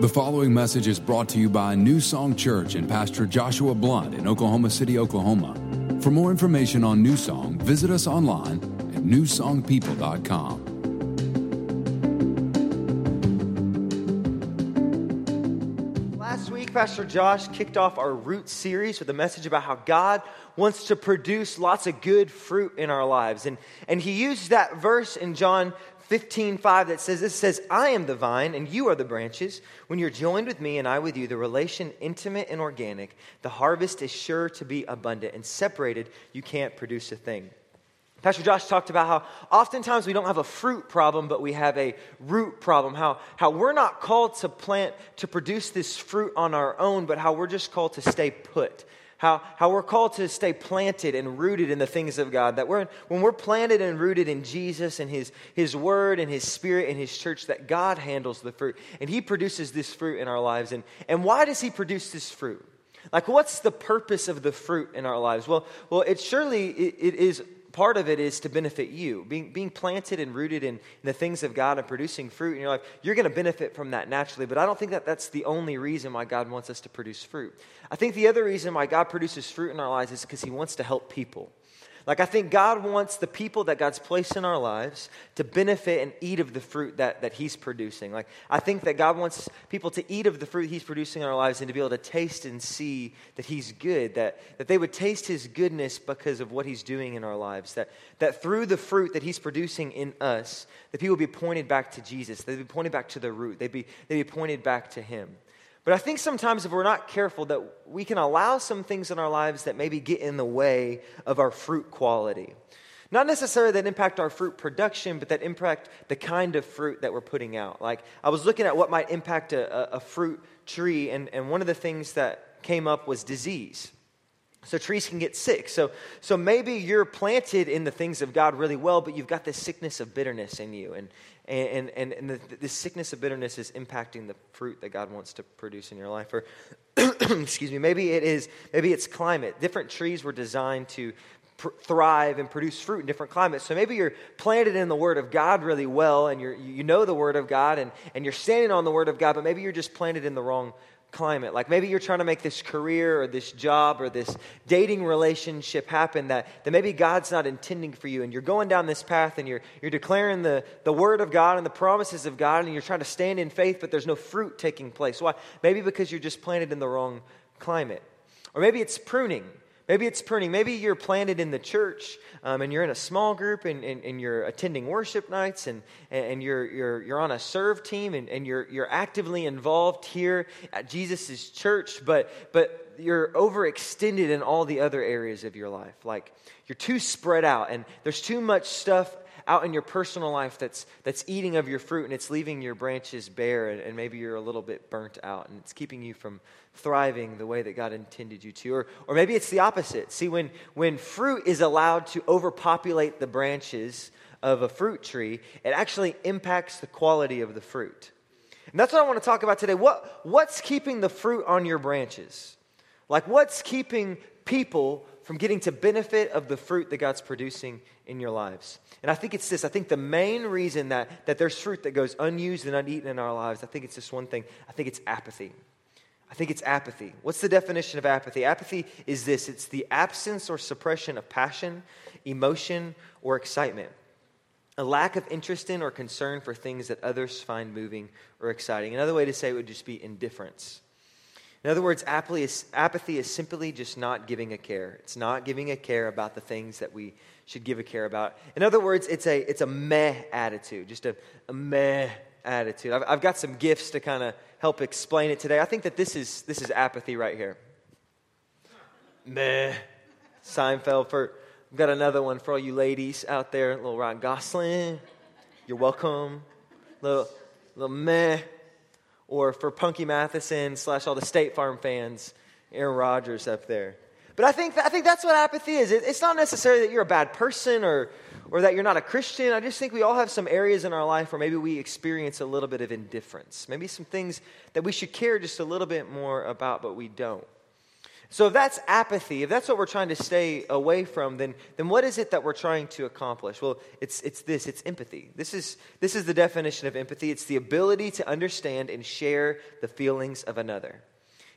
The following message is brought to you by New Song Church and Pastor Joshua Blunt in Oklahoma City, Oklahoma. For more information on New Song, visit us online at newsongpeople.com. Pastor Josh kicked off our Root series with a message about how God wants to produce lots of good fruit in our lives. And, and he used that verse in John 15, 5 that says, This says, I am the vine and you are the branches. When you're joined with me and I with you, the relation intimate and organic, the harvest is sure to be abundant. And separated, you can't produce a thing. Pastor Josh talked about how oftentimes we don't have a fruit problem, but we have a root problem. How, how we're not called to plant, to produce this fruit on our own, but how we're just called to stay put how, how we're called to stay planted and rooted in the things of God. That we're, when we're planted and rooted in Jesus and his, his Word and His Spirit and His church, that God handles the fruit. And He produces this fruit in our lives. And, and why does He produce this fruit? Like, what's the purpose of the fruit in our lives? Well, well it surely it, it is part of it is to benefit you. Being, being planted and rooted in, in the things of God and producing fruit in your life, you're going to benefit from that naturally. But I don't think that that's the only reason why God wants us to produce fruit. I think the other reason why God produces fruit in our lives is because He wants to help people. Like, I think God wants the people that God's placed in our lives to benefit and eat of the fruit that, that He's producing. Like, I think that God wants people to eat of the fruit He's producing in our lives and to be able to taste and see that He's good, that, that they would taste His goodness because of what He's doing in our lives. That, that through the fruit that He's producing in us, that people would be pointed back to Jesus, they'd be pointed back to the root, they'd be, they'd be pointed back to Him. But I think sometimes if we're not careful, that we can allow some things in our lives that maybe get in the way of our fruit quality. Not necessarily that impact our fruit production, but that impact the kind of fruit that we're putting out. Like, I was looking at what might impact a, a, fruit tree, and, and one of the things that came up was disease. So trees can get sick. So, so maybe you're planted in the things of God really well, but you've got this sickness of bitterness in you. And, and, and, and the, this sickness of bitterness is impacting the fruit that God wants to produce in your life. Or, excuse me, maybe it is, maybe it's climate. Different trees were designed to pr- thrive and produce fruit in different climates. So maybe you're planted in the Word of God really well, and you you know the Word of God, and, and you're standing on the Word of God, but maybe you're just planted in the wrong climate. Like maybe you're trying to make this career or this job or this dating relationship happen that, that maybe God's not intending for you. And you're going down this path and you're, you're declaring the, the word of God and the promises of God and you're trying to stand in faith, but there's no fruit taking place. Why? Maybe because you're just planted in the wrong climate. Or maybe it's pruning. Maybe it's pruning. Maybe you're planted in the church um, and you're in a small group and, and, and you're attending worship nights and, and you're, you're, you're on a serve team and, and you're, you're actively involved here at Jesus' church, but, but you're overextended in all the other areas of your life. Like you're too spread out and there's too much stuff out in your personal life that's, that's eating of your fruit and it's leaving your branches bare and, and maybe you're a little bit burnt out and it's keeping you from thriving the way that God intended you to. Or, or maybe it's the opposite. See, when, when fruit is allowed to overpopulate the branches of a fruit tree, it actually impacts the quality of the fruit. And that's what I want to talk about today. What, what's keeping the fruit on your branches? Like, what's keeping people from getting to benefit of the fruit that God's producing in your lives. And I think it's this. I think the main reason that, that there's fruit that goes unused and uneaten in our lives, I think it's just one thing. I think it's apathy. I think it's apathy. What's the definition of apathy? Apathy is this it's the absence or suppression of passion, emotion, or excitement. A lack of interest in or concern for things that others find moving or exciting. Another way to say it would just be indifference. In other words, apathy is, apathy is simply just not giving a care. It's not giving a care about the things that we should give a care about. In other words, it's a, it's a meh attitude, just a, a meh attitude. I've, I've got some gifts to kind of help explain it today. I think that this is, this is apathy right here. Meh. Seinfeld. For, I've got another one for all you ladies out there. Little Ryan Gosling. You're welcome. Little, little meh or for Punky Matheson slash all the State Farm fans, Aaron Rodgers up there. But I think, I think that's what apathy is. It, it's not necessarily that you're a bad person or, or that you're not a Christian. I just think we all have some areas in our life where maybe we experience a little bit of indifference. Maybe some things that we should care just a little bit more about, but we don't. So if that's apathy, if that's what we're trying to stay away from, then, then what is it that we're trying to accomplish? Well, it's, it's this it's empathy. This is, this is the definition of empathy it's the ability to understand and share the feelings of another,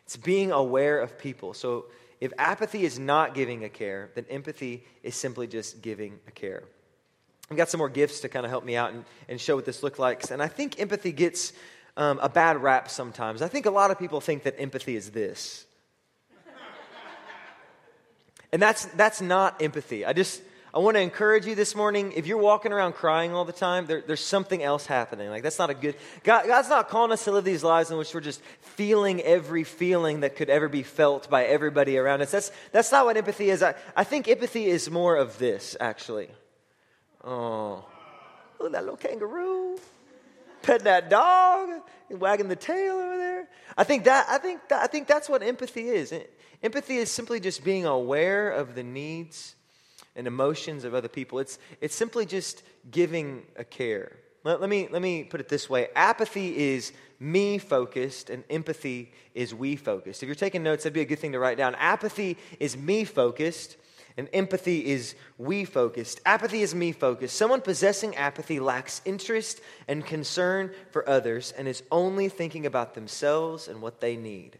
it's being aware of people. So if apathy is not giving a care, then empathy is simply just giving a care. I've got some more gifts to kind of help me out and, and show what this looks like. And I think empathy gets um, a bad rap sometimes. I think a lot of people think that empathy is this. And that's, that's not empathy. I just, I want to encourage you this morning. If you're walking around crying all the time, there, there's something else happening. Like, that's not a good, God, God's not calling us to live these lives in which we're just feeling every feeling that could ever be felt by everybody around us. That's, that's not what empathy is. I, I think empathy is more of this, actually. Oh, look at that little kangaroo. Petting that dog, wagging the tail over there. I think that I think that, I think that's what empathy is. Empathy is simply just being aware of the needs and emotions of other people. It's, it's simply just giving a care. Let, let, me, let me put it this way apathy is me focused, and empathy is we focused. If you're taking notes, that'd be a good thing to write down. Apathy is me focused, and empathy is we focused. Apathy is me focused. Someone possessing apathy lacks interest and concern for others and is only thinking about themselves and what they need.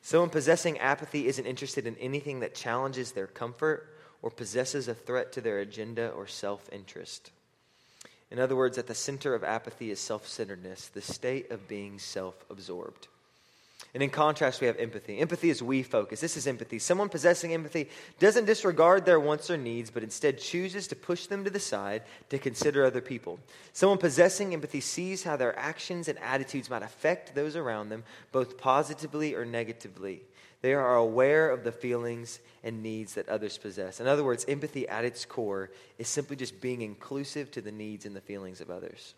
Someone possessing apathy isn't interested in anything that challenges their comfort or possesses a threat to their agenda or self interest. In other words, at the center of apathy is self centeredness, the state of being self absorbed. And in contrast, we have empathy. Empathy is we focus. This is empathy. Someone possessing empathy doesn't disregard their wants or needs, but instead chooses to push them to the side to consider other people. Someone possessing empathy sees how their actions and attitudes might affect those around them, both positively or negatively. They are aware of the feelings and needs that others possess. In other words, empathy at its core is simply just being inclusive to the needs and the feelings of others.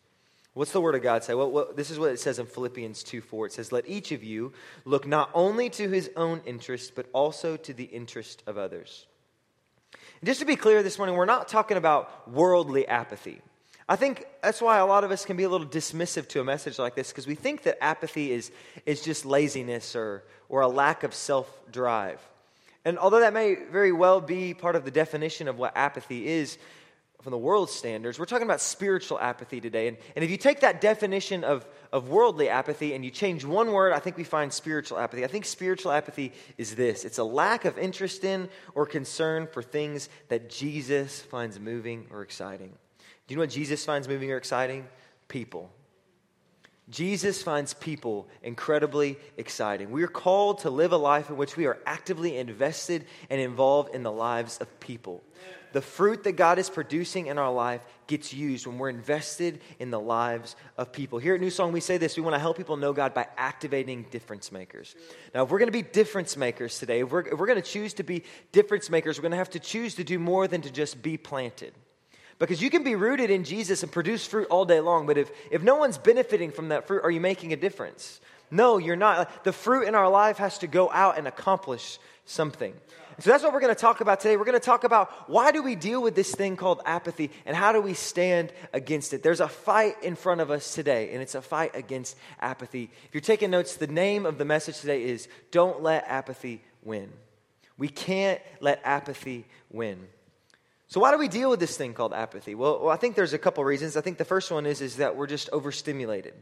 What's the Word of God say? Well, well, this is what it says in Philippians 2 4. It says, Let each of you look not only to his own interest, but also to the interest of others. And just to be clear this morning, we're not talking about worldly apathy. I think that's why a lot of us can be a little dismissive to a message like this because we think that apathy is, is just laziness or, or a lack of self drive. And although that may very well be part of the definition of what apathy is, from the world's standards. We're talking about spiritual apathy today. And, and if you take that definition of, of worldly apathy and you change one word, I think we find spiritual apathy. I think spiritual apathy is this it's a lack of interest in or concern for things that Jesus finds moving or exciting. Do you know what Jesus finds moving or exciting? People. Jesus finds people incredibly exciting. We are called to live a life in which we are actively invested and involved in the lives of people the fruit that God is producing in our life gets used when we're invested in the lives of people. Here at New Song, we say this we want to help people know God by activating difference makers. Now, if we're going to be difference makers today, if we're, if we're going to choose to be difference makers, we're going to have to choose to do more than to just be planted. Because you can be rooted in Jesus and produce fruit all day long, but if, if no one's benefiting from that fruit, are you making a difference? No, you're not. The fruit in our life has to go out and accomplish something. So that's what we're going to talk about today. We're going to talk about why do we deal with this thing called apathy and how do we stand against it. There's a fight in front of us today, and it's a fight against apathy. If you're taking notes, the name of the message today is Don't Let Apathy Win. We can't let apathy win. So why do we deal with this thing called apathy? Well, I think there's a couple reasons. I think the first one is, is that we're just overstimulated.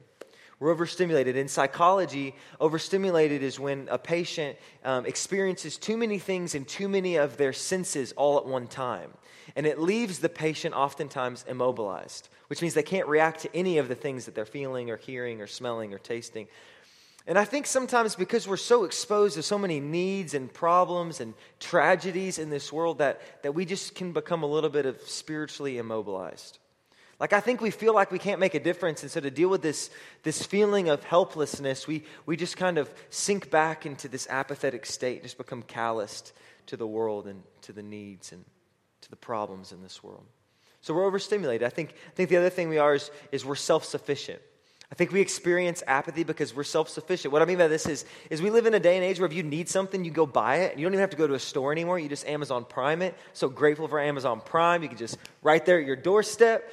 We're overstimulated. In psychology, overstimulated is when a patient um, experiences too many things and too many of their senses all at one time. And it leaves the patient oftentimes immobilized, which means they can't react to any of the things that they're feeling or hearing or smelling or tasting. And I think sometimes because we're so exposed to so many needs and problems and tragedies in this world that, that we just can become a little bit of spiritually immobilized. Like, I think we feel like we can't make a difference. And so, to deal with this, this feeling of helplessness, we, we just kind of sink back into this apathetic state, just become calloused to the world and to the needs and to the problems in this world. So, we're overstimulated. I think, I think the other thing we are is, is we're self sufficient. I think we experience apathy because we're self sufficient. What I mean by this is, is we live in a day and age where if you need something, you go buy it. You don't even have to go to a store anymore. You just Amazon Prime it. So grateful for Amazon Prime. You can just right there at your doorstep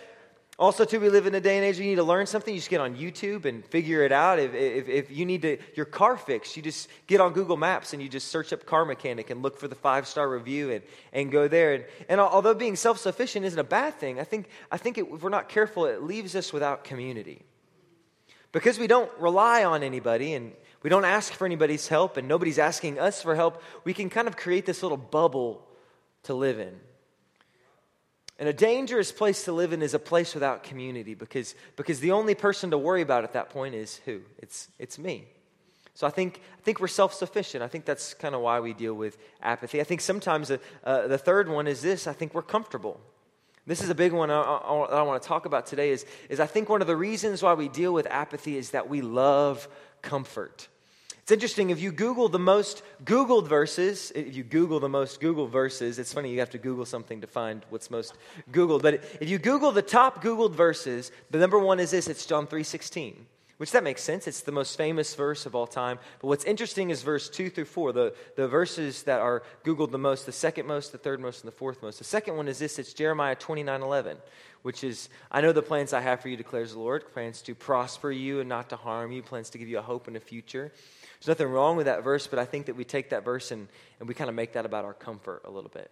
Also, too, we live in a day and age you need to learn something, you just get on YouTube and figure it out. If, if, if, you need to, your car fixed, you just get on Google Maps and you just search up car mechanic and look for the five star review and, and go there. And, and although being self sufficient isn't a bad thing, I think, I think it, if we're not careful, it leaves us without community. Because we don't rely on anybody and we don't ask for anybody's help and nobody's asking us for help, we can kind of create this little bubble to live in. And a dangerous place to live in is a place without community because, because the only person to worry about at that point is who? It's, it's me. So I think, I think we're self sufficient. I think that's kind of why we deal with apathy. I think sometimes uh, uh, the third one is this I think we're comfortable. This is a big one I, I, I want to talk about today is, is I think one of the reasons why we deal with apathy is that we love comfort. It's interesting, if you Google the most Googled verses, if you Google the most Googled verses, it's funny, you have to Google something to find what's most Googled. But if you Google the top Googled verses, the number one is this it's John 3.16, which that makes sense. It's the most famous verse of all time. But what's interesting is verse 2 through 4, the, the verses that are Googled the most, the second most, the third most, and the fourth most. The second one is this it's Jeremiah 29.11 which is, I know the plans I have for you, declares the Lord plans to prosper you and not to harm you, plans to give you a hope and a future. There's nothing wrong with that verse, but I think that we take that verse and, and we kind of make that about our comfort a little bit.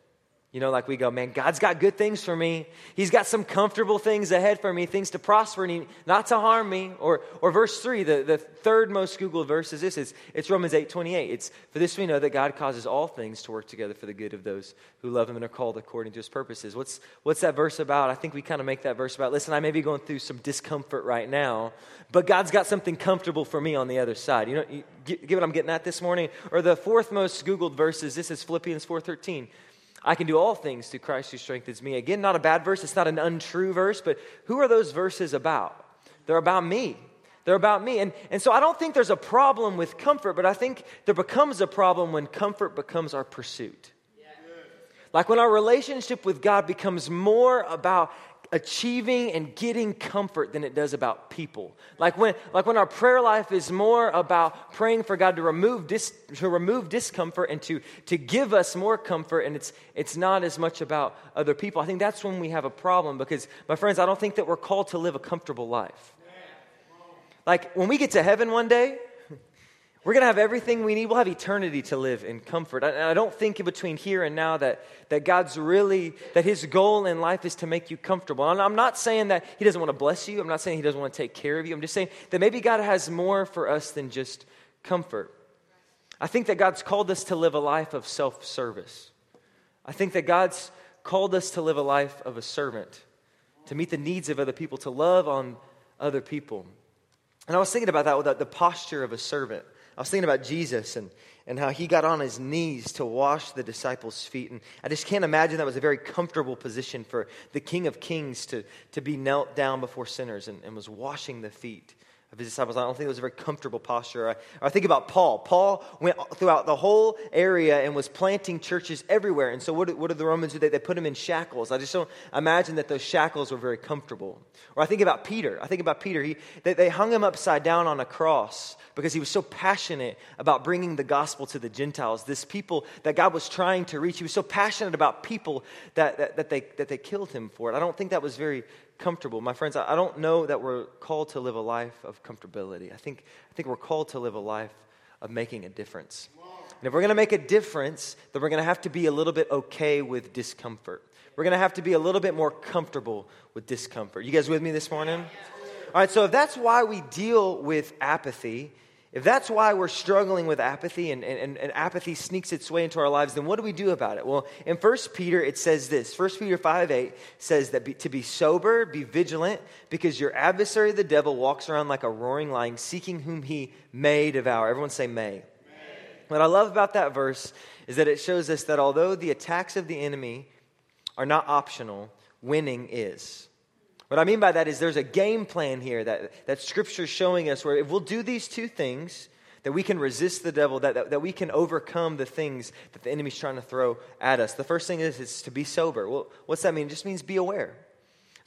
You know, like we go, man, God's got good things for me. He's got some comfortable things ahead for me, things to prosper and not to harm me. Or, or verse 3, the, the third most Googled verse is this. It's, it's Romans 8 28. It's, for this we know that God causes all things to work together for the good of those who love him and are called according to his purposes. What's, what's that verse about? I think we kind of make that verse about, listen, I may be going through some discomfort right now, but God's got something comfortable for me on the other side. You know, you, get, get what I'm getting at this morning? Or the fourth most Googled verse is this is Philippians 4 13. I can do all things through Christ who strengthens me. Again, not a bad verse. It's not an untrue verse, but who are those verses about? They're about me. They're about me. And, and so I don't think there's a problem with comfort, but I think there becomes a problem when comfort becomes our pursuit. Like when our relationship with God becomes more about achieving and getting comfort than it does about people. Like when, like when our prayer life is more about praying for God to remove, dis, to remove discomfort and to, to give us more comfort, and it's, it's not as much about other people. I think that's when we have a problem because, my friends, I don't think that we're called to live a comfortable life. Like when we get to heaven one day, we're going to have everything we need. We'll have eternity to live in comfort. And I don't think in between here and now that, that God's really, that His goal in life is to make you comfortable. And I'm not saying that He doesn't want to bless you. I'm not saying He doesn't want to take care of you. I'm just saying that maybe God has more for us than just comfort. I think that God's called us to live a life of self service. I think that God's called us to live a life of a servant, to meet the needs of other people, to love on other people. And I was thinking about that with the posture of a servant. I was thinking about Jesus and, and how he got on his knees to wash the disciples' feet. And I just can't imagine that was a very comfortable position for the King of Kings to, to be knelt down before sinners and, and was washing the feet of his disciples. I don't think it was a very comfortable posture. I, I think about Paul. Paul went throughout the whole area and was planting churches everywhere. And so, what, what did the Romans do? They, they put him in shackles. I just don't imagine that those shackles were very comfortable. Or I think about Peter. I think about Peter. He, they, they hung him upside down on a cross because he was so passionate about bringing the gospel to the Gentiles, this people that God was trying to reach. He was so passionate about people that, that, that they, that they killed him for it. I don't think that was very comfortable. My friends, I don't know that we're called to live a life of comfortability. I think, I think we're called to live a life of making a difference. And if we're going to make a difference, then we're going to have to be a little bit okay with discomfort. We're going to have to be a little bit more comfortable with discomfort. You guys with me this morning? All right, so if that's why we deal with apathy, if that's why we're struggling with apathy and, and, and, apathy sneaks its way into our lives, then what do we do about it? Well, in 1 Peter, it says this 1 Peter 5 8 says that be, to be sober, be vigilant, because your adversary, the devil, walks around like a roaring lion, seeking whom he may devour. Everyone say, may. may. What I love about that verse is that it shows us that although the attacks of the enemy are not optional, winning is. What I mean by that is there's a game plan here that, that Scripture's showing us where if we'll do these two things, that we can resist the devil, that, that, that, we can overcome the things that the enemy's trying to throw at us. The first thing is, is to be sober. Well, what's that mean? It just means be aware.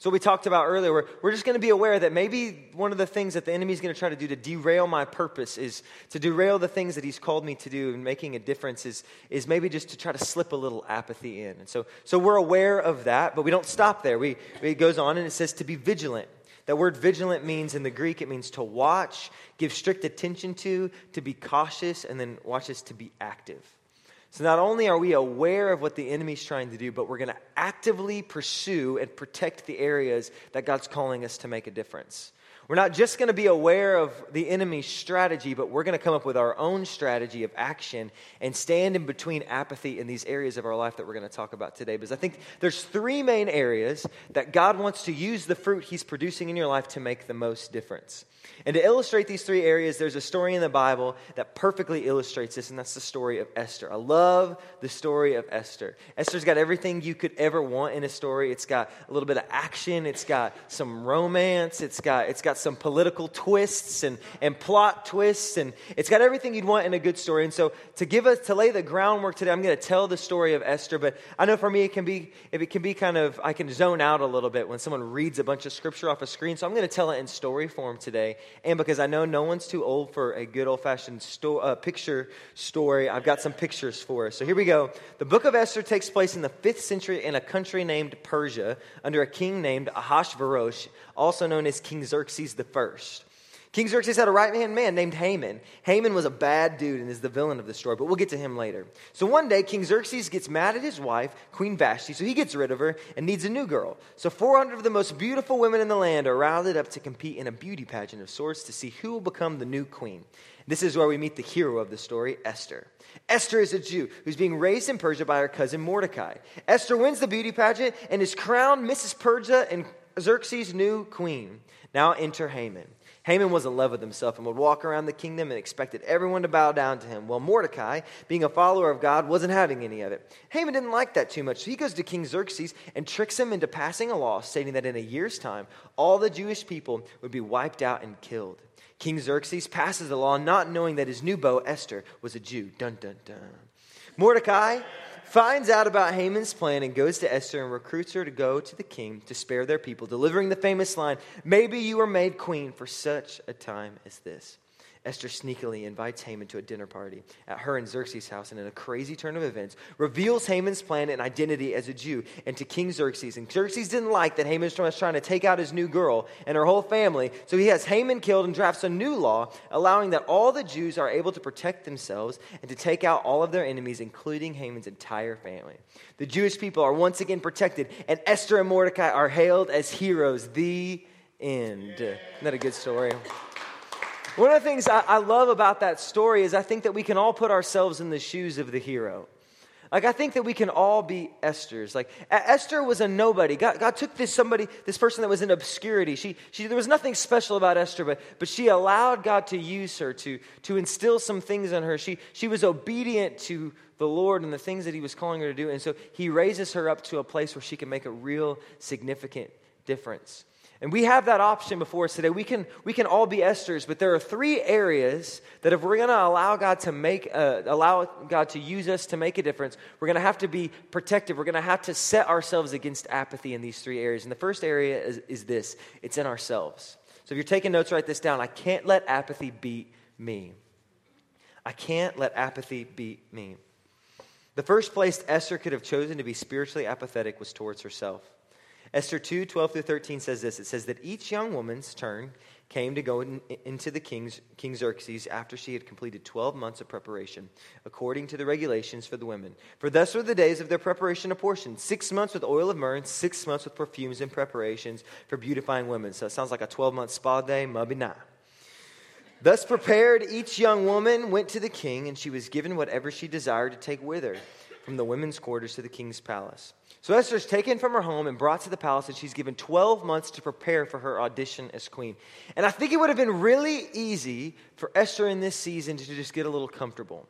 So, we talked about earlier, we're, we're just going to be aware that maybe one of the things that the enemy is going to try to do to derail my purpose is to derail the things that he's called me to do and making a difference is, is maybe just to try to slip a little apathy in. And so, so we're aware of that, but we don't stop there. We, it goes on and it says to be vigilant. That word vigilant means in the Greek, it means to watch, give strict attention to, to be cautious, and then watch this, to be active. So not only are we aware of what the enemy's trying to do, but we're going to actively pursue and protect the areas that God's calling us to make a difference. We're not just going to be aware of the enemy's strategy, but we're going to come up with our own strategy of action and stand in between apathy in these areas of our life that we're going to talk about today. Because I think there's three main areas that God wants to use the fruit he's producing in your life to make the most difference. And to illustrate these three areas, there's a story in the Bible that perfectly illustrates this, and that's the story of Esther. I love the story of Esther. Esther's got everything you could ever want in a story. It's got a little bit of action, it's got some romance, it's got, it's got some political twists and, and plot twists, and it's got everything you'd want in a good story. And so to give us to lay the groundwork today, I'm going to tell the story of Esther, but I know for me it can be it can be kind of I can zone out a little bit when someone reads a bunch of scripture off a screen. So I'm going to tell it in story form today. And because I know no one's too old for a good old fashioned sto- uh, picture story, I've got some pictures for us. So here we go. The book of Esther takes place in the fifth century in a country named Persia under a king named Ahasuerus, also known as King Xerxes I. King Xerxes had a right hand man named Haman. Haman was a bad dude and is the villain of the story, but we'll get to him later. So one day, King Xerxes gets mad at his wife, Queen Vashti, so he gets rid of her and needs a new girl. So 400 of the most beautiful women in the land are rounded up to compete in a beauty pageant of sorts to see who will become the new queen. This is where we meet the hero of the story, Esther. Esther is a Jew who's being raised in Persia by her cousin Mordecai. Esther wins the beauty pageant and is crowned Mrs. Persia and Xerxes' new queen. Now enter Haman. Haman was in love with himself and would walk around the kingdom and expected everyone to bow down to him. Well, Mordecai, being a follower of God, wasn't having any of it. Haman didn't like that too much, so he goes to King Xerxes and tricks him into passing a law stating that in a year's time, all the Jewish people would be wiped out and killed. King Xerxes passes the law not knowing that his new beau, Esther, was a Jew. Dun, dun, dun. Mordecai finds out about Haman's plan and goes to Esther and recruits her to go to the king to spare their people, delivering the famous line, Maybe you were made queen for such a time as this. Esther sneakily invites Haman to a dinner party at her and Xerxes' house, and in a crazy turn of events, reveals Haman's plan and identity as a Jew and to King Xerxes. And Xerxes didn't like that Haman was trying to take out his new girl and her whole family, so he has Haman killed and drafts a new law allowing that all the Jews are able to protect themselves and to take out all of their enemies, including Haman's entire family. The Jewish people are once again protected, and Esther and Mordecai are hailed as heroes. The end. Isn't that a good story? One of the things I, I, love about that story is I think that we can all put ourselves in the shoes of the hero. Like, I think that we can all be Esther's. Like, Esther was a nobody. God, God took this somebody, this person that was in obscurity. She, she, there was nothing special about Esther, but, but she allowed God to use her, to, to instill some things in her. She, she was obedient to the Lord and the things that He was calling her to do. And so He raises her up to a place where she can make a real significant difference. And we have that option before us today. We can, we can all be Esther's, but there are three areas that if we're going to allow God to make, uh, allow God to use us to make a difference, we're going to have to be protective. We're going to have to set ourselves against apathy in these three areas. And the first area is, is this it's in ourselves. So if you're taking notes, write this down. I can't let apathy beat me. I can't let apathy beat me. The first place Esther could have chosen to be spiritually apathetic was towards herself. Esther 2 12 through 13 says this it says that each young woman's turn came to go in, into the king's, King Xerxes after she had completed 12 months of preparation, according to the regulations for the women. For thus were the days of their preparation apportioned six months with oil of myrrh, six months with perfumes and preparations for beautifying women. So it sounds like a 12 month spa day, mabina. Thus prepared, each young woman went to the king, and she was given whatever she desired to take with her from the women's quarters to the king's palace. So Esther's taken from her home and brought to the palace, and she's given 12 months to prepare for her audition as queen. And I think it would have been really easy for Esther in this season to just get a little comfortable.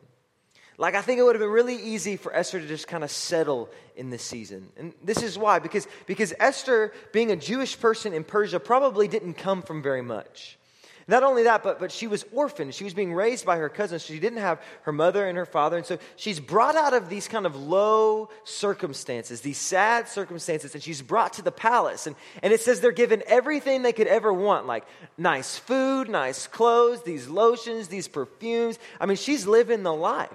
Like, I think it would have been really easy for Esther to just kind of settle in this season. And this is why because, because Esther, being a Jewish person in Persia, probably didn't come from very much. Not only that, but, but she was orphaned. She was being raised by her cousins. She didn't have her mother and her father. And so she's brought out of these kind of low circumstances, these sad circumstances, and she's brought to the palace. And, and it says they're given everything they could ever want like nice food, nice clothes, these lotions, these perfumes. I mean, she's living the life.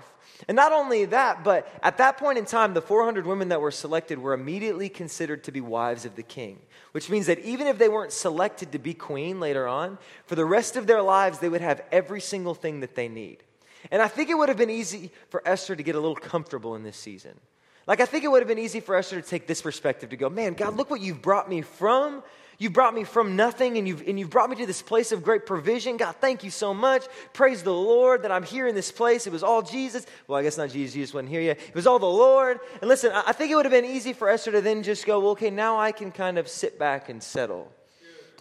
And not only that, but at that point in time, the 400 women that were selected were immediately considered to be wives of the king, which means that even if they weren't selected to be queen later on, for the rest of their lives, they would have every single thing that they need. And I think it would have been easy for Esther to get a little comfortable in this season. Like, I think it would have been easy for Esther to take this perspective to go, man, God, look what you've brought me from you brought me from nothing and you've, and you've brought me to this place of great provision. God, thank you so much. Praise the Lord that I'm here in this place. It was all Jesus. Well, I guess not Jesus. Jesus wasn't here yet. It was all the Lord. And listen, I think it would have been easy for Esther to then just go, well, okay, now I can kind of sit back and settle.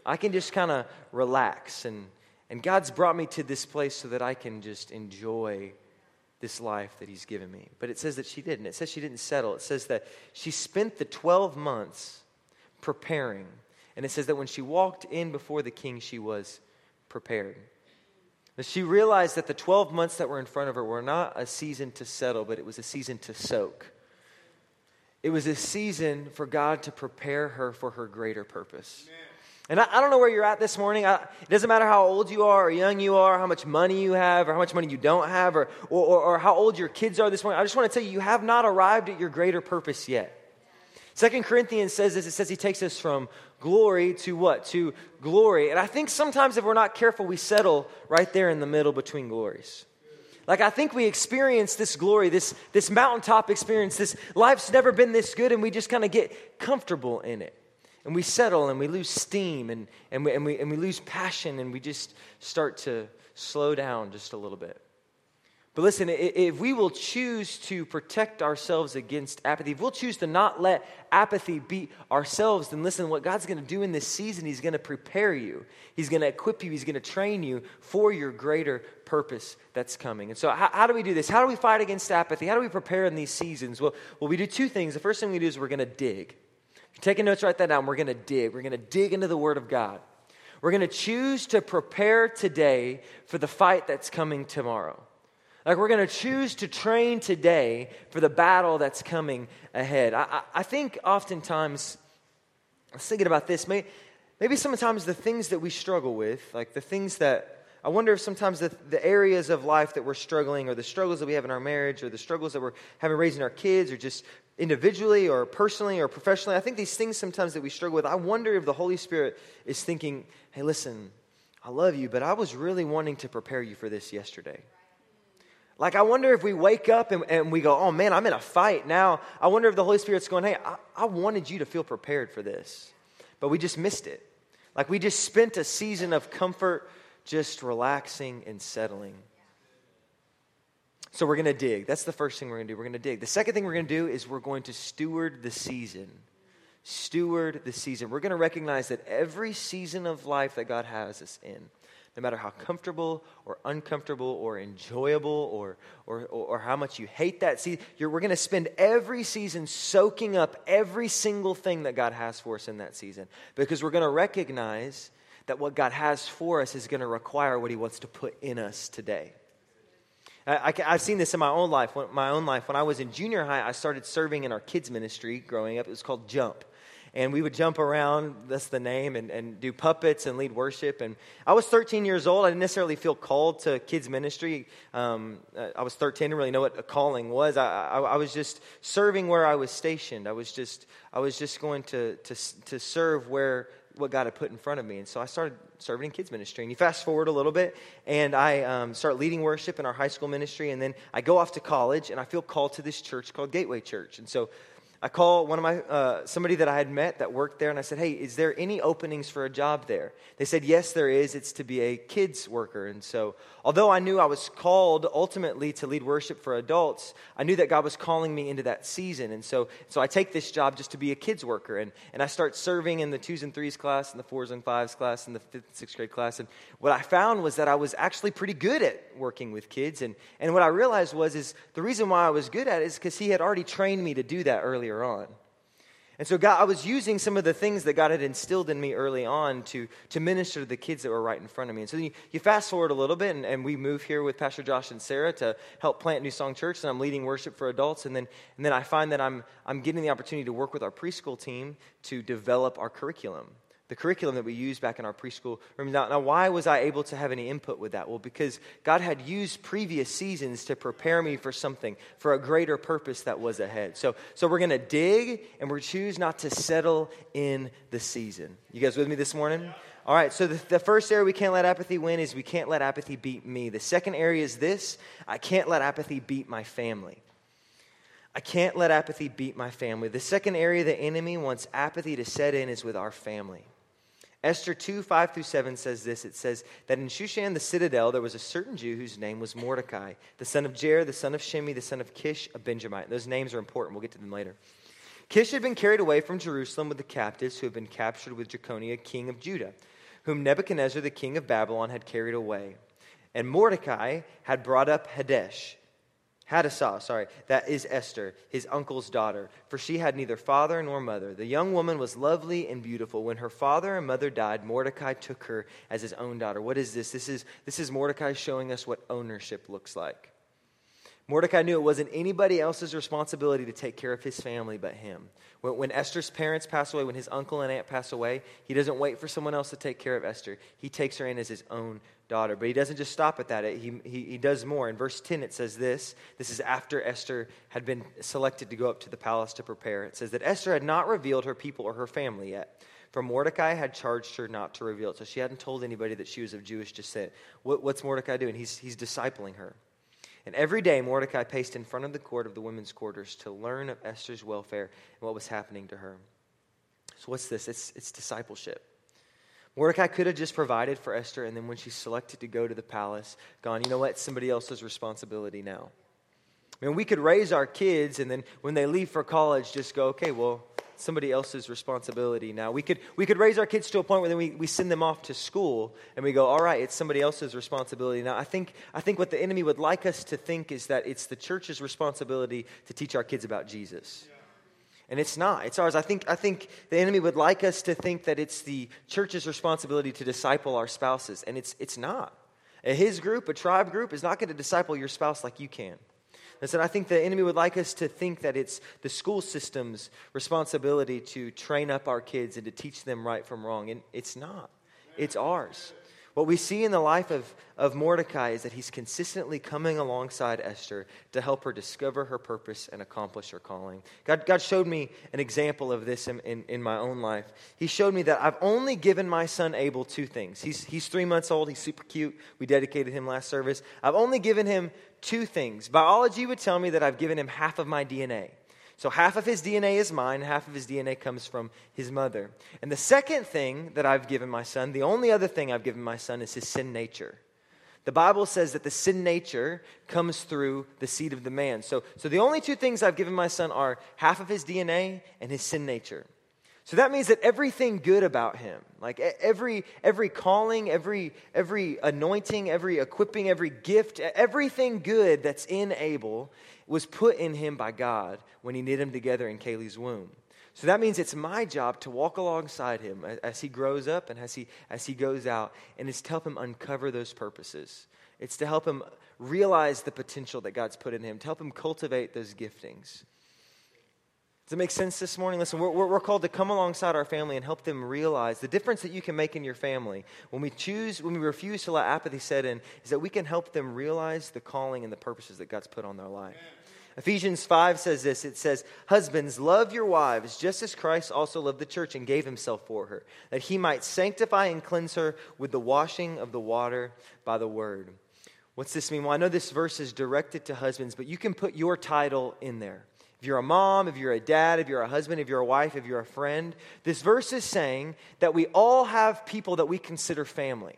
I can just kind of relax. And, and God's brought me to this place so that I can just enjoy this life that He's given me. But it says that she didn't. It says she didn't settle. It says that she spent the 12 months preparing and it says that when she walked in before the king, she was prepared. That she realized that the 12 months that were in front of her were not a season to settle, but it was a season to soak. It was a season for God to prepare her for her greater purpose. Amen. And I, I, don't know where you're at this morning. I, it doesn't matter how old you are, or young you are, how much money you have, or how much money you don't have, or, or, or, or how old your kids are this morning. I just want to tell you, you have not arrived at your greater purpose yet. Second Corinthians says this it says he takes us from glory to what? To glory. And I think sometimes if we're not careful, we settle right there in the middle between glories. Like, I think we experience this glory, this, this mountaintop experience, this life's never been this good, and we just kind of get comfortable in it. And we settle and we lose steam and, and, we, and, we, and we lose passion and we just start to slow down just a little bit. But listen, if we will choose to protect ourselves against apathy, if we'll choose to not let apathy beat ourselves, then listen, what God's going to do in this season, He's going to prepare you. He's going to equip you. He's going to train you for your greater purpose that's coming. And so, how, how, do we do this? How do we fight against apathy? How do we prepare in these seasons? Well, well we do two things. The first thing we do is we're going to dig. If you're taking notes, write that down. We're going to dig. We're going to dig into the Word of God. We're going to choose to prepare today for the fight that's coming tomorrow. Like we're going to choose to train today for the battle that's coming ahead. I, I, I think oftentimes, I was thinking about this, maybe, maybe sometimes the things that we struggle with, like the things that, I wonder if sometimes the, the areas of life that we're struggling, or the struggles that we have in our marriage, or the struggles that we're having raising our kids, or just individually, or personally, or professionally, I think these things sometimes that we struggle with, I wonder if the Holy Spirit is thinking, hey, listen, I love you, but I was really wanting to prepare you for this yesterday. Like, I wonder if we wake up and, and, we go, oh man, I'm in a fight now. I wonder if the Holy Spirit's going, hey, I, I wanted you to feel prepared for this. But we just missed it. Like, we just spent a season of comfort just relaxing and settling. So, we're going to dig. That's the first thing we're going to do. We're going to dig. The second thing we're going to do is we're going to steward the season. Steward the season. We're going to recognize that every season of life that God has us in, no matter how comfortable or uncomfortable or enjoyable or, or, or, how much you hate that season, we're going to spend every season soaking up every single thing that God has for us in that season because we're going to recognize that what God has for us is going to require what He wants to put in us today. I, have seen this in my own life. My own life. When I was in junior high, I started serving in our kids ministry growing up. It was called Jump and we would jump around, that's the name, and, and do puppets and lead worship. And I was 13 years old. I didn't necessarily feel called to kids' ministry. Um, I was 13, didn't really know what a calling was. I, I, I, was just serving where I was stationed. I was just, I was just going to, to, to serve where what God had put in front of me. And so I started serving in kids ministry. And you fast forward a little bit, and I um, start leading worship in our high school ministry. And then I go off to college, and I feel called to this church called Gateway Church. And so I call one of my, uh, somebody that I had met that worked there, and I said, Hey, is there any openings for a job there? They said, Yes, there is. It's to be a kids worker. And so, although I knew I was called ultimately to lead worship for adults, I knew that God was calling me into that season. And so, so I take this job just to be a kids worker. And, and I start serving in the twos and threes class, and the fours and fives class, and the fifth and sixth grade class. And what I found was that I was actually pretty good at working with kids. And, and what I realized was, is the reason why I was good at it is because He had already trained me to do that earlier on. And so God, I was using some of the things that God had instilled in me early on to, to minister to the kids that were right in front of me. And so you, you fast forward a little bit, and, and, we move here with Pastor Josh and Sarah to help plant New Song Church, and I'm leading worship for adults. And then, and then I find that I'm, I'm getting the opportunity to work with our preschool team to develop our curriculum the curriculum that we used back in our preschool room. Now, now, why was I able to have any input with that? Well, because God had used previous seasons to prepare me for something, for a greater purpose that was ahead. So, so we're going to dig and we're choose not to settle in the season. You guys with me this morning? All right, so the, the first area we can't let apathy win is we can't let apathy beat me. The second area is this I can't let apathy beat my family. I can't let apathy beat my family. The second area the enemy wants apathy to set in is with our family. Esther 2 5 through 7 says this it says that in Shushan the citadel there was a certain Jew whose name was Mordecai, the son of Jair, the son of Shimei, the son of Kish, a Benjamite. Those names are important. We'll get to them later. Kish had been carried away from Jerusalem with the captives who had been captured with Jeconiah, king of Judah, whom Nebuchadnezzar, the king of Babylon, had carried away. And Mordecai had brought up Hadesh Hadassah, sorry, that is Esther, his uncle's daughter, for she had neither father nor mother. The young woman was lovely and beautiful. When her father and mother died, Mordecai took her as his own daughter. What is this? This is, this is Mordecai showing us what ownership looks like. Mordecai knew it wasn't anybody else's responsibility to take care of his family but him. When, when, Esther's parents pass away, when his uncle and aunt pass away, he doesn't wait for someone else to take care of Esther. He takes her in as his own daughter. But he doesn't just stop at that, he, he, he does more. In verse 10, it says this this is after Esther had been selected to go up to the palace to prepare. It says that Esther had not revealed her people or her family yet. For Mordecai had charged her not to reveal it. So she hadn't told anybody that she was of Jewish descent. What, what's Mordecai doing? He's, he's discipling her. And every day Mordecai paced in front of the court of the women's quarters to learn of Esther's welfare and what was happening to her. So, what's this? It's, it's discipleship. Mordecai could have just provided for Esther, and then when she's selected to go to the palace, gone, you know what? Somebody else's responsibility now. I mean, we could raise our kids, and then when they leave for college, just go, okay, well, somebody else's responsibility now. We could, we could raise our kids to a point where then we, we send them off to school and we go, all right, it's somebody else's responsibility. Now, I think, I think what the enemy would like us to think is that it's the church's responsibility to teach our kids about Jesus. And it's not. It's ours. I think, I think the enemy would like us to think that it's the church's responsibility to disciple our spouses, and it's, it's not. His group, a tribe group, is not going to disciple your spouse like you can. Listen, I think the enemy would like us to think that it's the school system's responsibility to train up our kids and to teach them right from wrong. And it's not, it's ours. What we see in the life of, of Mordecai is that he's consistently coming alongside Esther to help her discover her purpose and accomplish her calling. God, God showed me an example of this in, in, in my own life. He showed me that I've only given my son Abel two things. He's, he's three months old, he's super cute. We dedicated him last service. I've only given him two things. Biology would tell me that I've given him half of my DNA. So half of his DNA is mine, half of his DNA comes from his mother. And the second thing that I've given my son, the only other thing I've given my son, is his sin nature. The Bible says that the sin nature comes through the seed of the man. So, so the only two things I've given my son are half of his DNA and his sin nature. So that means that everything good about him, like every, every calling, every, every anointing, every equipping, every gift, everything good that's in Abel was put in him by God when he knit him together in Kaylee's womb. So that means it's my job to walk alongside him as he grows up and as he, as he goes out, and it's to help him uncover those purposes. It's to help him realize the potential that God's put in him, to help him cultivate those giftings. Does it make sense this morning? Listen, we're, we're, called to come alongside our family and help them realize the difference that you can make in your family. When we choose, when we refuse to let apathy set in, is that we can help them realize the calling and the purposes that God's put on their life. Ephesians 5 says this it says, Husbands, love your wives, just as Christ also loved the church and gave himself for her, that he might sanctify and cleanse her with the washing of the water by the word. What's this mean? Well, I know this verse is directed to husbands, but you can put your title in there. If you're a mom, if you're a dad, if you're a husband, if you're a wife, if you're a friend, this verse is saying that we all have people that we consider family.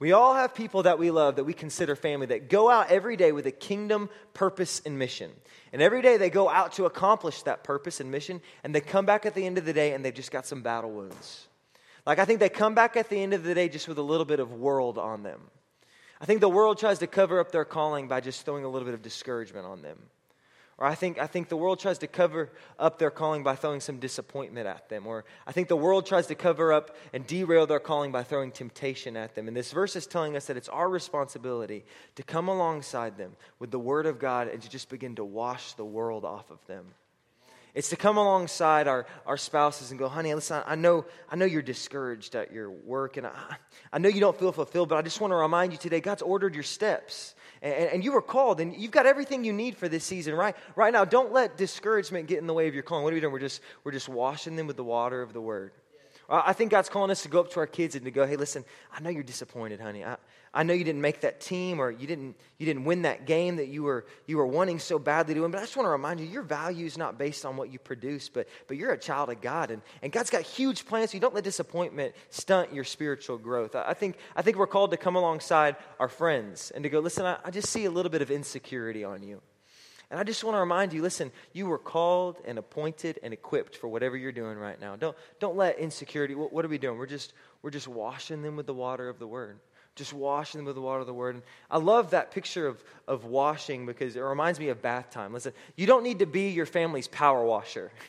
We all have people that we love that we consider family that go out every day with a kingdom purpose and mission. And every day they go out to accomplish that purpose and mission, and they come back at the end of the day and they've just got some battle wounds. Like, I think they come back at the end of the day just with a little bit of world on them. I think the world tries to cover up their calling by just throwing a little bit of discouragement on them. Or I think, I think the world tries to cover up their calling by throwing some disappointment at them. Or I think the world tries to cover up and derail their calling by throwing temptation at them. And this verse is telling us that it's our responsibility to come alongside them with the Word of God and to just begin to wash the world off of them. It's to come alongside our, our spouses and go, honey, listen, I know, I know you're discouraged at your work, and I, I know you don't feel fulfilled, but I just want to remind you today God's ordered your steps. And, and, you were called, and you've got everything you need for this season, right? Right now, don't let discouragement get in the way of your calling. What are we doing? We're just, we're just washing them with the water of the word. I think God's calling us to go up to our kids and to go, hey, listen, I know you're disappointed, honey. I, I know you didn't make that team or you didn't, you didn't win that game that you were, you were wanting so badly to win. But I just want to remind you, your value is not based on what you produce, but, but you're a child of God. And, and God's got huge plans, so you don't let disappointment stunt your spiritual growth. I, I think, I think we're called to come alongside our friends and to go, listen, I, I just see a little bit of insecurity on you. And I just want to remind you listen, you were called and appointed and equipped for whatever you're doing right now. Don't, don't let insecurity, what, what are we doing? We're just, we're just washing them with the water of the word. Just washing them with the water of the word. And I love that picture of, of washing because it reminds me of bath time. Listen, you don't need to be your family's power washer.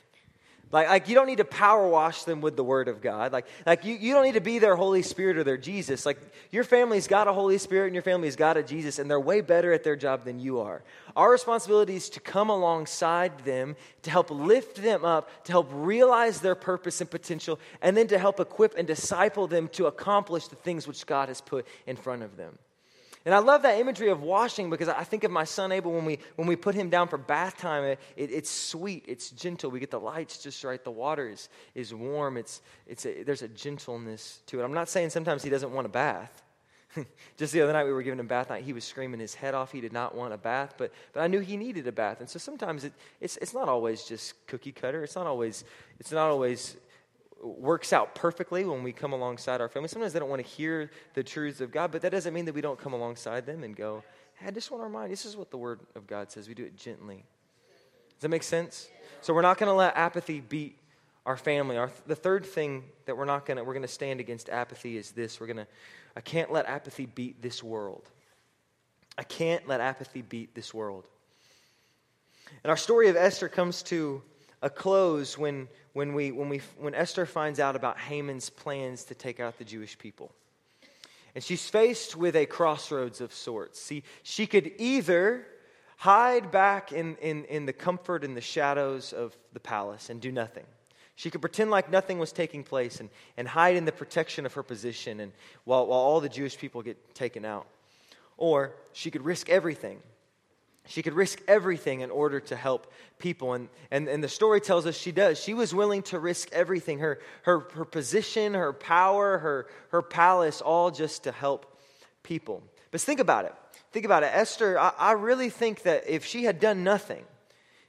Like, like you don't need to power wash them with the word of God. Like, like you, you don't need to be their Holy Spirit or their Jesus. Like your family's got a Holy Spirit and your family's got a Jesus, and they're way better at their job than you are. Our responsibility is to come alongside them, to help lift them up, to help realize their purpose and potential, and then to help equip and disciple them to accomplish the things which God has put in front of them. And I love that imagery of washing because I think of my son Abel when we, when we put him down for bath time. It, it, it's sweet, it's gentle. We get the lights just right. The water is, is warm. It's, it's a, there's a gentleness to it. I'm not saying sometimes he doesn't want a bath. just the other night we were giving him bath night. He was screaming his head off. He did not want a bath, but, but I knew he needed a bath. And so sometimes it, it's, it's not always just cookie cutter. It's not always, it's not always works out perfectly when we come alongside our family. Sometimes they don't want to hear the truths of God, but that doesn't mean that we don't come alongside them and go, hey, I just want to remind this is what the Word of God says. We do it gently. Does that make sense? So we're not going to let apathy beat our family. Our, the third thing that we're not going to, we're going to stand against apathy is this. We're going to, I can't let apathy beat this world. I can't let apathy beat this world. And our story of Esther comes to a close when, when, we, when, we, when Esther finds out about Haman's plans to take out the Jewish people. And she's faced with a crossroads of sorts. See, she could either hide back in, in, in the comfort and the shadows of the palace and do nothing. She could pretend like nothing was taking place and, and hide in the protection of her position and while, while all the Jewish people get taken out. Or she could risk everything she could risk everything in order to help people. And, and, and the story tells us she does. She was willing to risk everything her, her, her position, her power, her, her palace, all just to help people. But think about it. Think about it. Esther, I, I really think that if she had done nothing,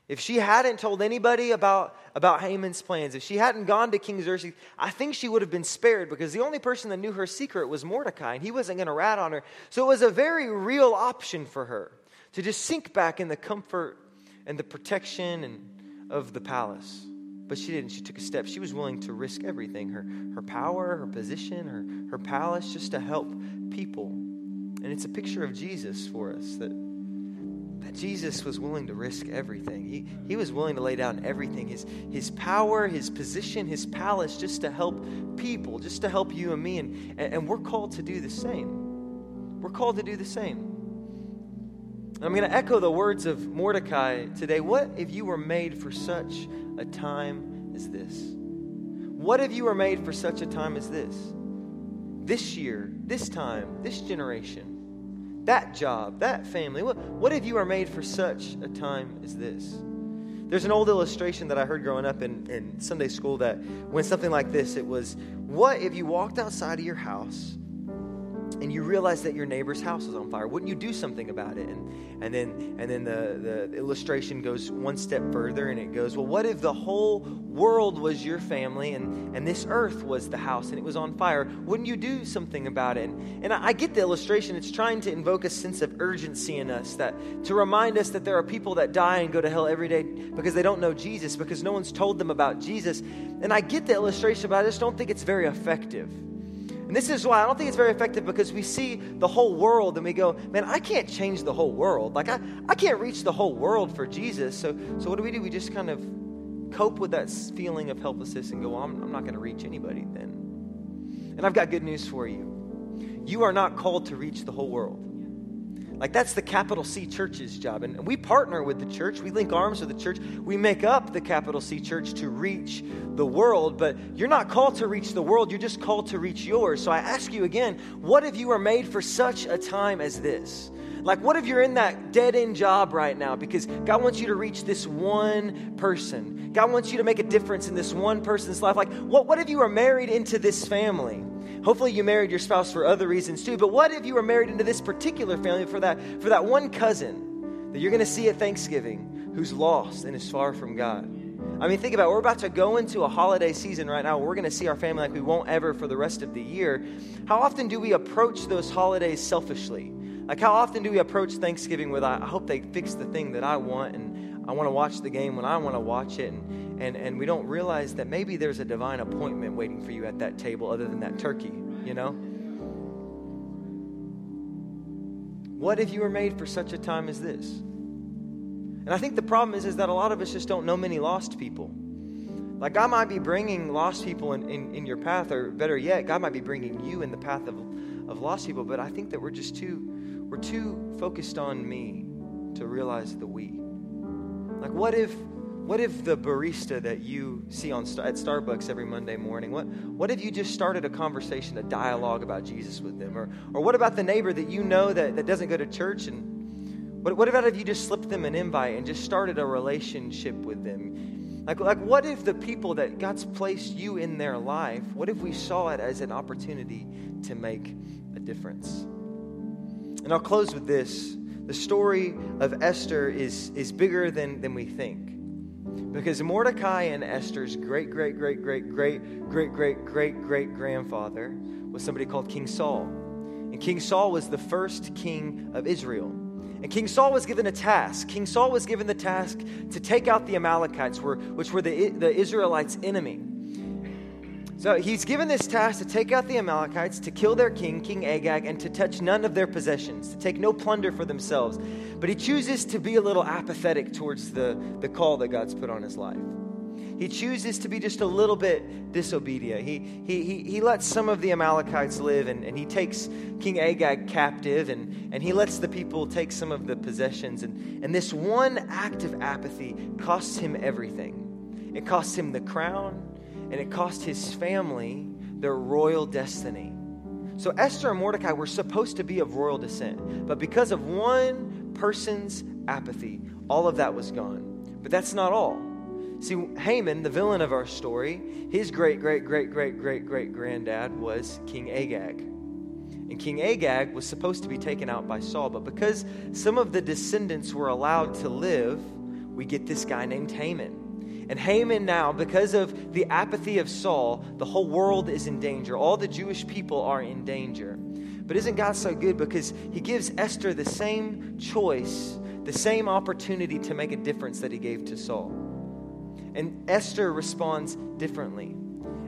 if she hadn't told anybody about, about Haman's plans, if she hadn't gone to King Xerxes, I think she would have been spared because the only person that knew her secret was Mordecai, and he wasn't going to rat on her. So it was a very real option for her to just sink back in the comfort and the protection and, of the palace. But she didn't. She took a step. She was willing to risk everything her, her power, her position, her, her palace, just to help people. And it's a picture of Jesus for us that, that Jesus was willing to risk everything. He, he was willing to lay down everything his, his power, his position, his palace, just to help people, just to help you and me. And, and we're called to do the same. We're called to do the same. I'm going to echo the words of Mordecai today. What if you were made for such a time as this? What if you were made for such a time as this? This year, this time, this generation, that job, that family. What, what if you were made for such a time as this? There's an old illustration that I heard growing up in, in Sunday school that when something like this, it was, what if you walked outside of your house and you realize that your neighbor's house is on fire. Wouldn't you do something about it? And, and then and then the, the illustration goes one step further and it goes well what if the whole world was your family and, and this earth was the house and it was on fire? Wouldn't you do something about it? And, and I, I get the illustration. It's trying to invoke a sense of urgency in us that to remind us that there are people that die and go to hell every day because they don't know jesus because no one's told them about jesus. And i get the illustration but i just don't think it's very effective And this is why I don't think it's very effective because we see the whole world and we go, man, I can't change the whole world. Like, I, I can't reach the whole world for Jesus. So, so what do we do? We just kind of cope with that feeling of helplessness and go, well, I'm, I'm not going to reach anybody then. And I've got good news for you. You are not called to reach the whole world. Like, that's the capital C church's job. And we partner with the church, we link arms with the church, we make up the capital C church to reach the world. But you're not called to reach the world, you're just called to reach yours. So I ask you again, what if you are made for such a time as this? Like, what if you're in that dead end job right now because God wants you to reach this one person? God wants you to make a difference in this one person's life. Like, what, what if you are married into this family? Hopefully you married your spouse for other reasons too, but what if you were married into this particular family for that for that one cousin that you're going to see at Thanksgiving who's lost and is far from God? I mean, think about it. We're about to go into a holiday season right now. We're going to see our family like we won't ever for the rest of the year. How often do we approach those holidays selfishly? Like, how often do we approach Thanksgiving with, I hope they fix the thing that I want, and I want to watch the game when I want to watch it, and and, and we don't realize that maybe there's a divine appointment waiting for you at that table other than that turkey, you know? What if you were made for such a time as this? And I think the problem is, is that a lot of us just don't know many lost people. Like, God might be bringing lost people in, in, in, your path, or better yet, God might be bringing you in the path of, of lost people, but I think that we're just too, we're too focused on me to realize the we. Like, what if what if the barista that you see on at Starbucks every Monday morning, what, what if you just started a conversation, a dialogue about Jesus with them? Or, or what about the neighbor that you know that, that doesn't go to church? And what, what about if you just slipped them an invite and just started a relationship with them? Like, like, what if the people that God's placed you in their life, what if we saw it as an opportunity to make a difference? And I'll close with this. The story of Esther is, is bigger than, than we think. Because Mordecai and Esther's great, great, great, great, great, great, great, great, great grandfather was somebody called King Saul. And King Saul was the first king of Israel. And King Saul was given a task. King Saul was given the task to take out the Amalekites, which were the, the Israelites' enemy. So he's given this task to take out the Amalekites, to kill their king, King Agag, and to touch none of their possessions, to take no plunder for themselves. But he chooses to be a little apathetic towards the, the call that God's put on his life. He chooses to be just a little bit disobedient. He, he, he, he lets some of the Amalekites live, and, and he takes King Agag captive, and, and he lets the people take some of the possessions. And, and this one act of apathy costs him everything. It costs him the crown, and it cost his family their royal destiny. So Esther and Mordecai were supposed to be of royal descent, but because of one person's apathy, all of that was gone. But that's not all. See, Haman, the villain of our story, his great, great, great, great, great, great granddad was King Agag. And King Agag was supposed to be taken out by Saul, but because some of the descendants were allowed to live, we get this guy named Haman. And Haman now, because of the apathy of Saul, the whole world is in danger. All the Jewish people are in danger. But isn't God so good? Because he gives Esther the same choice, the same opportunity to make a difference that he gave to Saul. And Esther responds differently.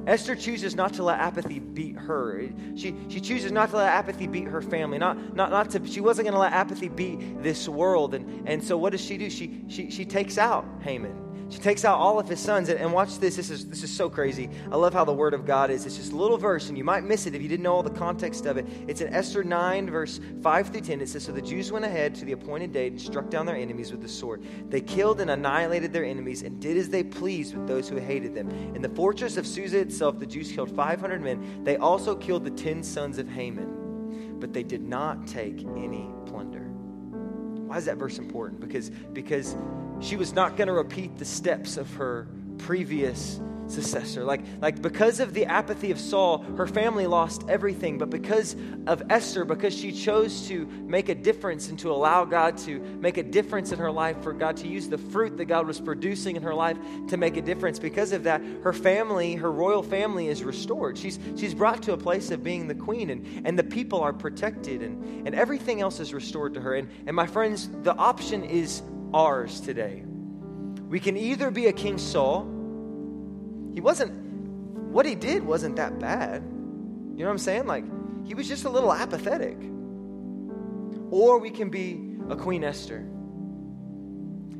Esther chooses not to let apathy beat her. She, she chooses not to let apathy beat her family. Not, not, not to, she wasn't going to let apathy beat this world. And, and so what does she do? She, she, she takes out Haman. She takes out all of his sons, and, and, watch this. This is, this is so crazy. I love how the word of God is. It's just a little verse, and you might miss it if you didn't know all the context of it. It's in Esther 9, verse 5 through 10. It says, So the Jews went ahead to the appointed date and struck down their enemies with the sword. They killed and annihilated their enemies and did as they pleased with those who hated them. In the fortress of Susa itself, the Jews killed 500 men. They also killed the 10 sons of Haman, but they did not take any plunder. Why is that verse important? Because, because she was not going to repeat the steps of her previous successor. Like, like because of the apathy of Saul, her family lost everything. But because of Esther, because she chose to make a difference and to allow God to make a difference in her life, for God to use the fruit that God was producing in her life to make a difference, because of that, her family, her royal family is restored. She's, she's brought to a place of being the queen, and, and the people are protected, and, and everything else is restored to her. And, and my friends, the option is ours today. We can either be a King Saul he wasn't, what he did wasn't that bad. You know what I'm saying? Like, he was just a little apathetic. Or we can be a Queen Esther.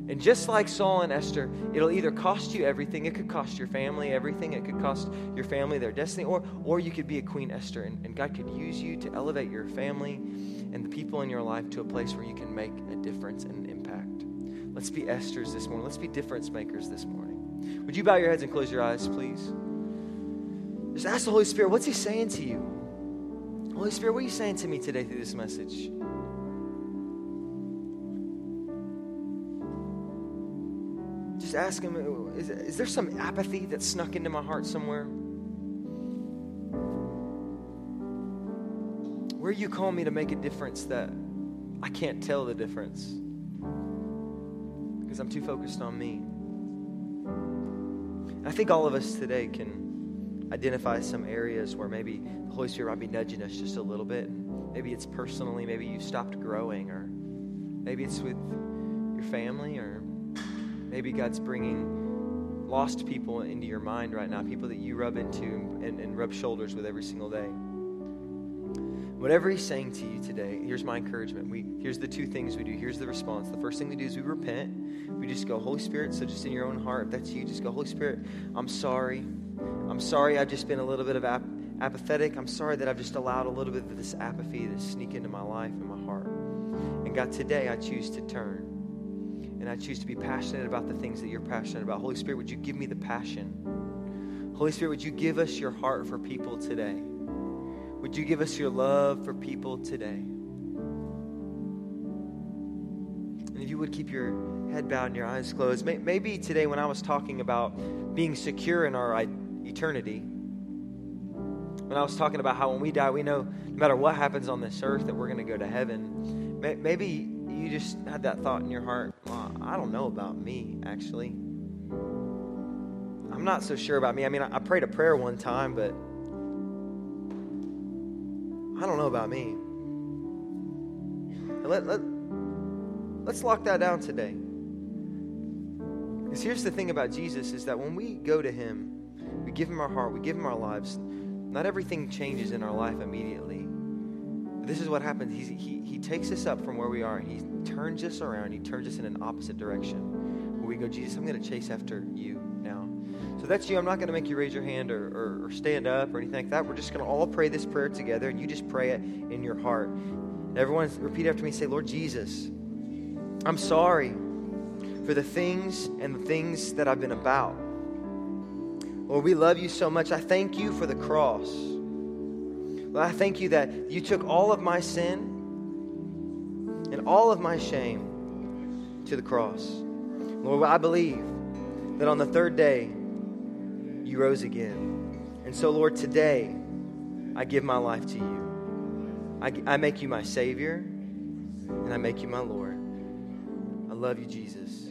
And just like Saul and Esther, it'll either cost you everything. It could cost your family everything. It could cost your family their destiny. Or, or you could be a Queen Esther, and, and God could use you to elevate your family and the people in your life to a place where you can make a difference and an impact. Let's be Esther's this morning. Let's be difference makers this morning. Would you bow your heads and close your eyes, please? Just ask the Holy Spirit, what's He saying to you? Holy Spirit, what are you saying to me today through this message? Just ask Him, is, is there some apathy that snuck into my heart somewhere? Where are you call me to make a difference that I can't tell the difference because I'm too focused on me. And I think all of us today can identify some areas where maybe the Holy Spirit might be nudging us just a little bit. Maybe it's personally, maybe you've stopped growing, or maybe it's with your family, or maybe God's bringing lost people into your mind right now, people that you rub into and, and rub shoulders with every single day. Whatever he's saying to you today, here's my encouragement. We here's the two things we do. Here's the response. The first thing we do is we repent. We just go, Holy Spirit, so just in your own heart, if that's you, just go, Holy Spirit, I'm sorry. I'm sorry I've just been a little bit of ap- apathetic. I'm sorry that I've just allowed a little bit of this apathy to sneak into my life and my heart. And God, today I choose to turn. And I choose to be passionate about the things that you're passionate about. Holy Spirit, would you give me the passion? Holy Spirit, would you give us your heart for people today? Would you give us your love for people today? And if you would keep your head bowed and your eyes closed, maybe today when I was talking about being secure in our eternity, when I was talking about how when we die, we know no matter what happens on this earth that we're going to go to heaven, maybe you just had that thought in your heart, well, I don't know about me, actually. I'm not so sure about me. I mean, I prayed a prayer one time, but I don't know about me. Let, let, let's lock that down today. Because here's the thing about Jesus is that when we go to him, we give him our heart, we give him our lives, not everything changes in our life immediately. But this is what happens. He's, he, he takes us up from where we are and he turns us around. He turns us in an opposite direction. Where we go, Jesus, I'm going to chase after you now. So that's you. I'm not going to make you raise your hand or, or, or, stand up or anything like that. We're just going to all pray this prayer together, and you just pray it in your heart. Everyone, repeat after me. Say, Lord Jesus, I'm sorry for the things and the things that I've been about. Lord, we love you so much. I thank you for the cross. Lord, I thank you that you took all of my sin and all of my shame to the cross. Lord, I believe that on the third day, you rose again. And so, Lord, today I give my life to you. I, I make you my Savior, and I make you my Lord. I love you, Jesus.